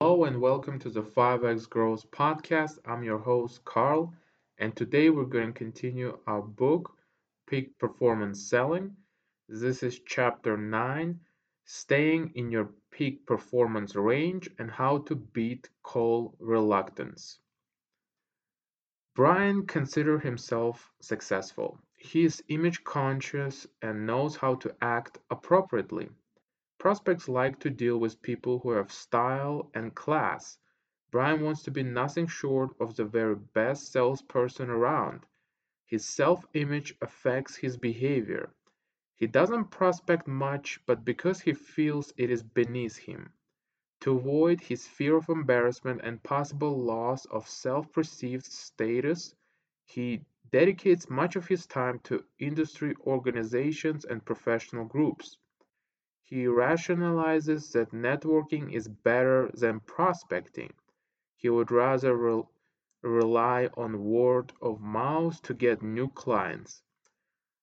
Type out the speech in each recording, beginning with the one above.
Hello and welcome to the 5x Growth podcast. I'm your host, Carl, and today we're going to continue our book, Peak Performance Selling. This is chapter 9 Staying in Your Peak Performance Range and How to Beat Call Reluctance. Brian considers himself successful. He is image conscious and knows how to act appropriately. Prospects like to deal with people who have style and class. Brian wants to be nothing short of the very best salesperson around. His self image affects his behavior. He doesn't prospect much, but because he feels it is beneath him. To avoid his fear of embarrassment and possible loss of self perceived status, he dedicates much of his time to industry organizations and professional groups. He rationalizes that networking is better than prospecting. He would rather re- rely on word of mouth to get new clients.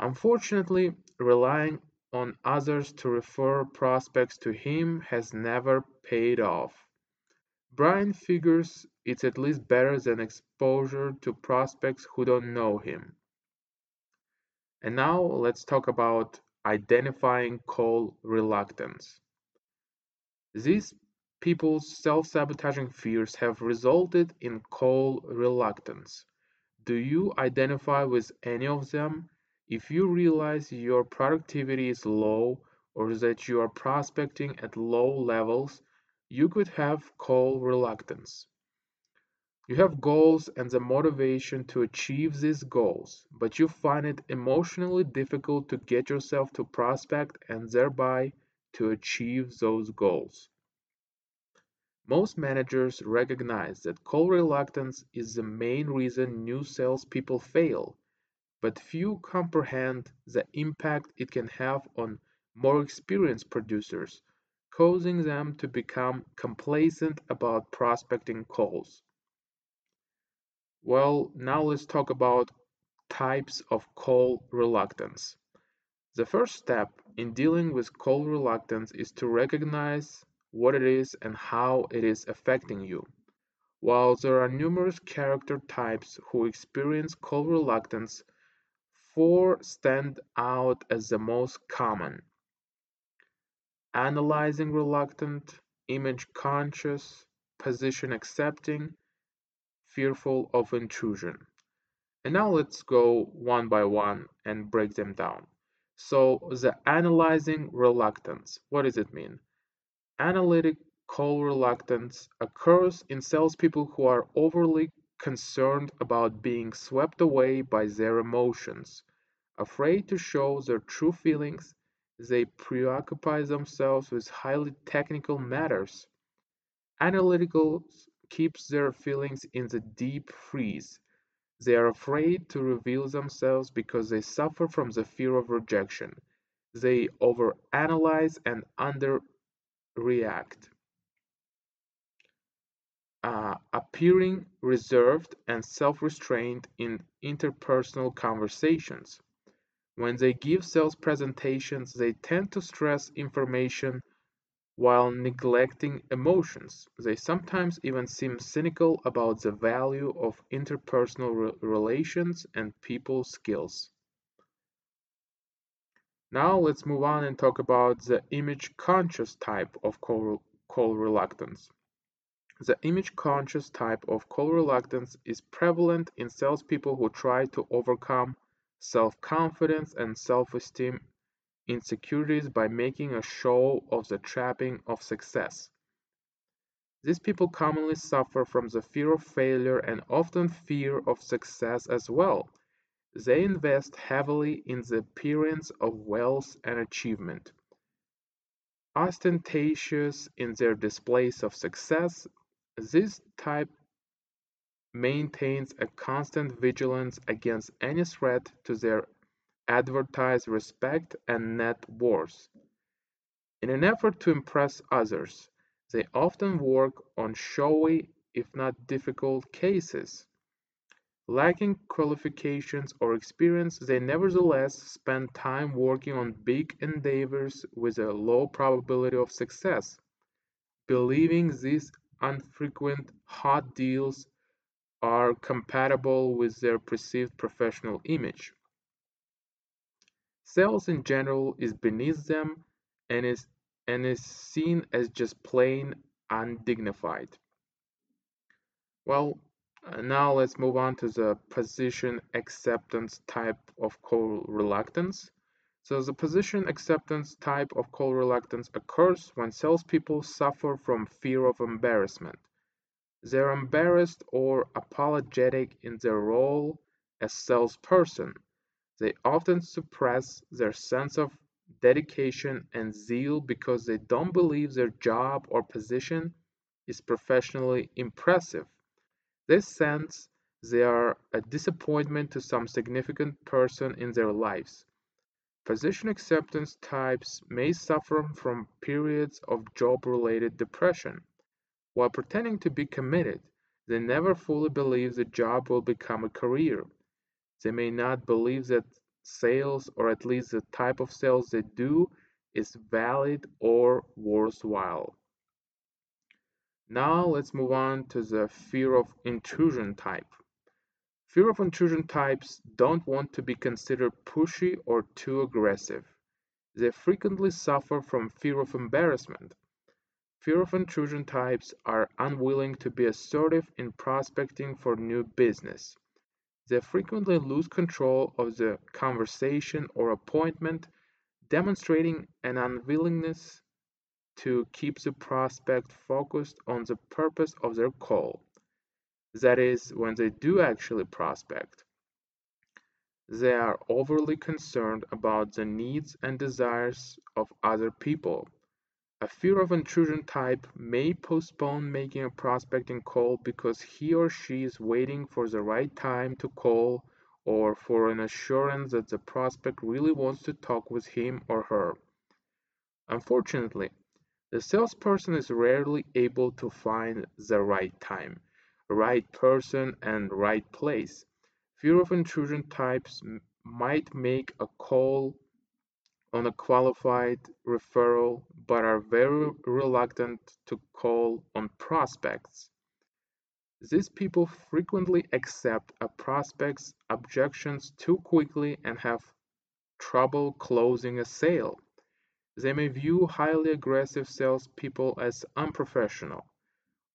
Unfortunately, relying on others to refer prospects to him has never paid off. Brian figures it's at least better than exposure to prospects who don't know him. And now let's talk about identifying call reluctance. These people's self-sabotaging fears have resulted in call reluctance. Do you identify with any of them? If you realize your productivity is low or that you are prospecting at low levels, you could have call reluctance. You have goals and the motivation to achieve these goals, but you find it emotionally difficult to get yourself to prospect and thereby to achieve those goals. Most managers recognize that call reluctance is the main reason new salespeople fail, but few comprehend the impact it can have on more experienced producers, causing them to become complacent about prospecting calls. Well, now let's talk about types of call reluctance. The first step in dealing with call reluctance is to recognize what it is and how it is affecting you. While there are numerous character types who experience call reluctance, four stand out as the most common analyzing reluctant, image conscious, position accepting, fearful of intrusion. And now let's go one by one and break them down. So, the analyzing reluctance, what does it mean? Analytic call reluctance occurs in salespeople who are overly concerned about being swept away by their emotions. Afraid to show their true feelings, they preoccupy themselves with highly technical matters. Analytical keeps their feelings in the deep freeze. They are afraid to reveal themselves because they suffer from the fear of rejection. They overanalyze and underreact, uh, appearing reserved and self restrained in interpersonal conversations. When they give sales presentations, they tend to stress information while neglecting emotions. They sometimes even seem cynical about the value of interpersonal re- relations and people skills. Now let's move on and talk about the image conscious type of call, call reluctance. The image conscious type of call reluctance is prevalent in salespeople who try to overcome self confidence and self esteem insecurities by making a show of the trapping of success. These people commonly suffer from the fear of failure and often fear of success as well. They invest heavily in the appearance of wealth and achievement. Ostentatious in their displays of success, this type maintains a constant vigilance against any threat to their advertise respect and net worth. In an effort to impress others, they often work on showy, if not difficult, cases. Lacking qualifications or experience, they nevertheless spend time working on big endeavors with a low probability of success, believing these unfrequent hot deals are compatible with their perceived professional image. Sales in general is beneath them and is and is seen as just plain undignified. Well, uh, now let's move on to the position acceptance type of call reluctance. So the position acceptance type of call reluctance occurs when salespeople suffer from fear of embarrassment. They're embarrassed or apologetic in their role as salesperson. They often suppress their sense of dedication and zeal because they don't believe their job or position is professionally impressive. This sense they are a disappointment to some significant person in their lives. Position acceptance types may suffer from periods of job-related depression. While pretending to be committed, they never fully believe the job will become a career. They may not believe that sales, or at least the type of sales they do, is valid or worthwhile. Now let's move on to the fear of intrusion type. Fear of intrusion types don't want to be considered pushy or too aggressive. They frequently suffer from fear of embarrassment. Fear of intrusion types are unwilling to be assertive in prospecting for new business. They frequently lose control of the conversation or appointment, demonstrating an unwillingness to keep the prospect focused on the purpose of their call that is, when they do actually prospect, they are overly concerned about the needs and desires of other people. A fear of intrusion type may postpone making a prospecting call because he or she is waiting for the right time to call or for an assurance that the prospect really wants to talk with him or her. Unfortunately, the salesperson is rarely able to find the right time right person and right place. Fear of intrusion types might make a call on a qualified referral but are very reluctant to call on prospects. These people frequently accept a prospect's objections too quickly and have trouble closing a sale. They may view highly aggressive salespeople as unprofessional.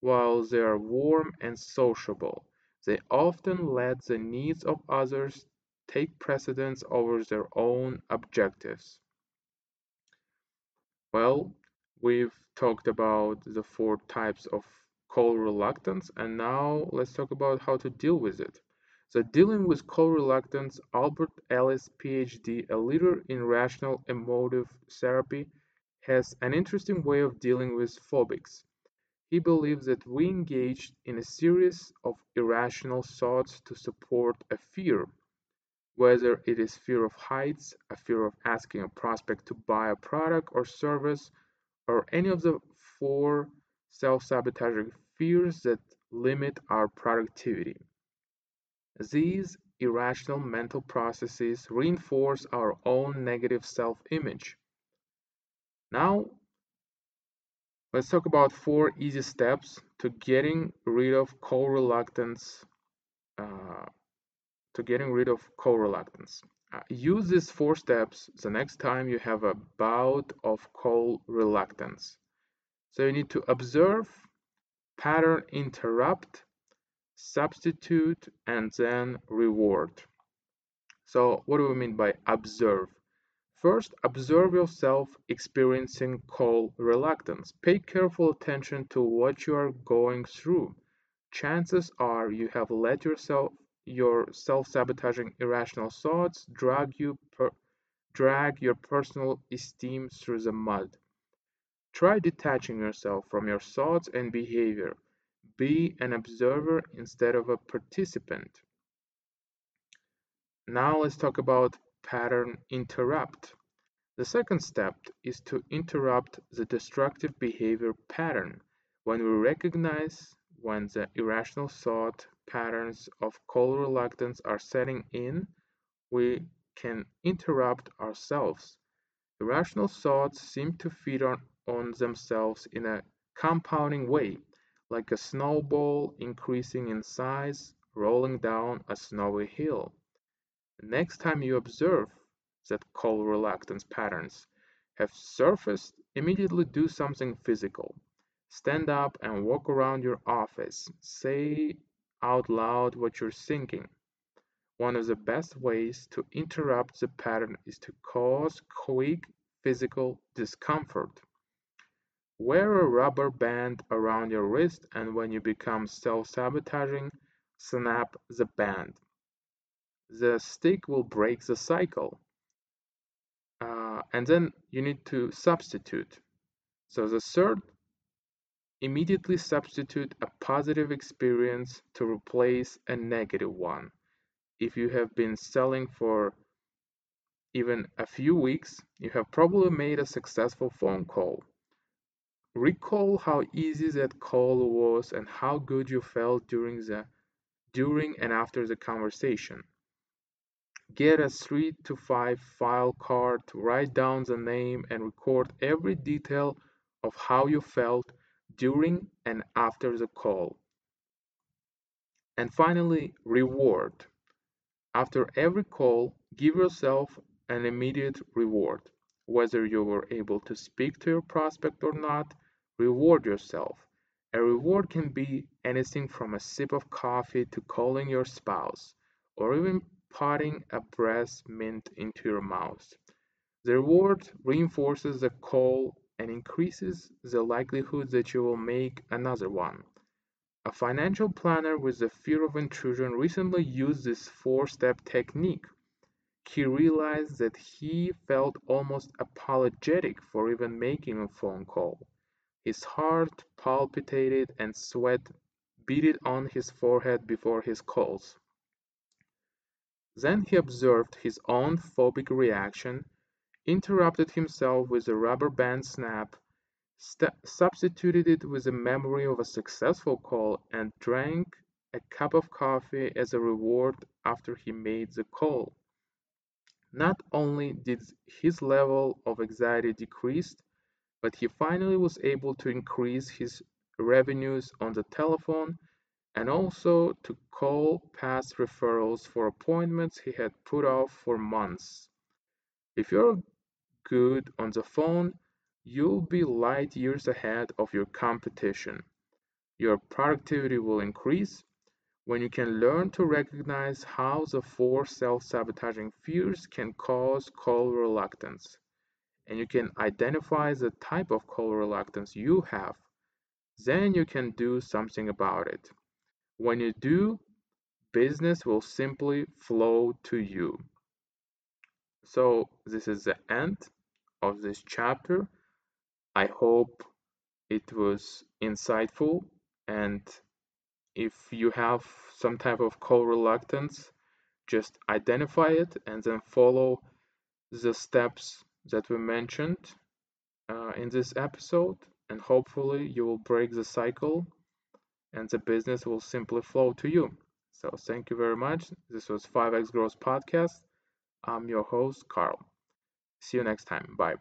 While they are warm and sociable, they often let the needs of others take precedence over their own objectives. Well, we've talked about the four types of call reluctance, and now let's talk about how to deal with it. So, dealing with call reluctance, Albert Ellis, PhD, a leader in rational emotive therapy, has an interesting way of dealing with phobics. He believes that we engage in a series of irrational thoughts to support a fear, whether it is fear of heights, a fear of asking a prospect to buy a product or service, or any of the four self-sabotaging fears that limit our productivity. These irrational mental processes reinforce our own negative self-image. Now, Let's talk about four easy steps to getting rid of call reluctance. Uh, to getting rid of call reluctance. Uh, use these four steps the next time you have a bout of call reluctance. So you need to observe, pattern interrupt, substitute, and then reward. So what do we mean by observe? First, observe yourself experiencing call reluctance. Pay careful attention to what you are going through. Chances are you have let yourself your self-sabotaging irrational thoughts drag you per, drag your personal esteem through the mud. Try detaching yourself from your thoughts and behavior. Be an observer instead of a participant. Now let's talk about pattern interrupt. The second step is to interrupt the destructive behavior pattern. When we recognize when the irrational thought patterns of call reluctance are setting in, we can interrupt ourselves. Irrational thoughts seem to feed on, on themselves in a compounding way. like a snowball increasing in size, rolling down a snowy hill. Next time you observe that call reluctance patterns have surfaced, immediately do something physical. Stand up and walk around your office. Say out loud what you're thinking. One of the best ways to interrupt the pattern is to cause quick physical discomfort. Wear a rubber band around your wrist and when you become self-sabotaging, snap the band. The stick will break the cycle. Uh, and then you need to substitute. So the third, immediately substitute a positive experience to replace a negative one. If you have been selling for even a few weeks, you have probably made a successful phone call. Recall how easy that call was and how good you felt during the during and after the conversation. Get a 3 to 5 file card, write down the name and record every detail of how you felt during and after the call. And finally, reward. After every call, give yourself an immediate reward. Whether you were able to speak to your prospect or not, reward yourself. A reward can be anything from a sip of coffee to calling your spouse, or even putting a breath mint into your mouth. The reward reinforces the call and increases the likelihood that you will make another one. A financial planner with the fear of intrusion recently used this four step technique. He realized that he felt almost apologetic for even making a phone call. His heart palpitated and sweat beaded on his forehead before his calls. Then he observed his own phobic reaction, interrupted himself with a rubber band snap substituted it with a memory of a successful call, and drank a cup of coffee as a reward after he made the call. Not only did his level of anxiety decrease, but he finally was able to increase his revenues on the telephone and also to call past referrals for appointments he had put off for months. If you're good on the phone, you'll be light years ahead of your competition. Your productivity will increase when you can learn to recognize how the four self-sabotaging fears can cause call reluctance. And you can identify the type of call reluctance you have. Then you can do something about it. When you do, business will simply flow to you. So this is the end of this chapter. I hope it was insightful and if you have some type of call reluctance, just identify it and then follow the steps that we mentioned uh, in this episode and hopefully you will break the cycle and the business will simply flow to you. So thank you very much. This was 5x Growth Podcast. I'm your host, Carl. See you next time. Bye.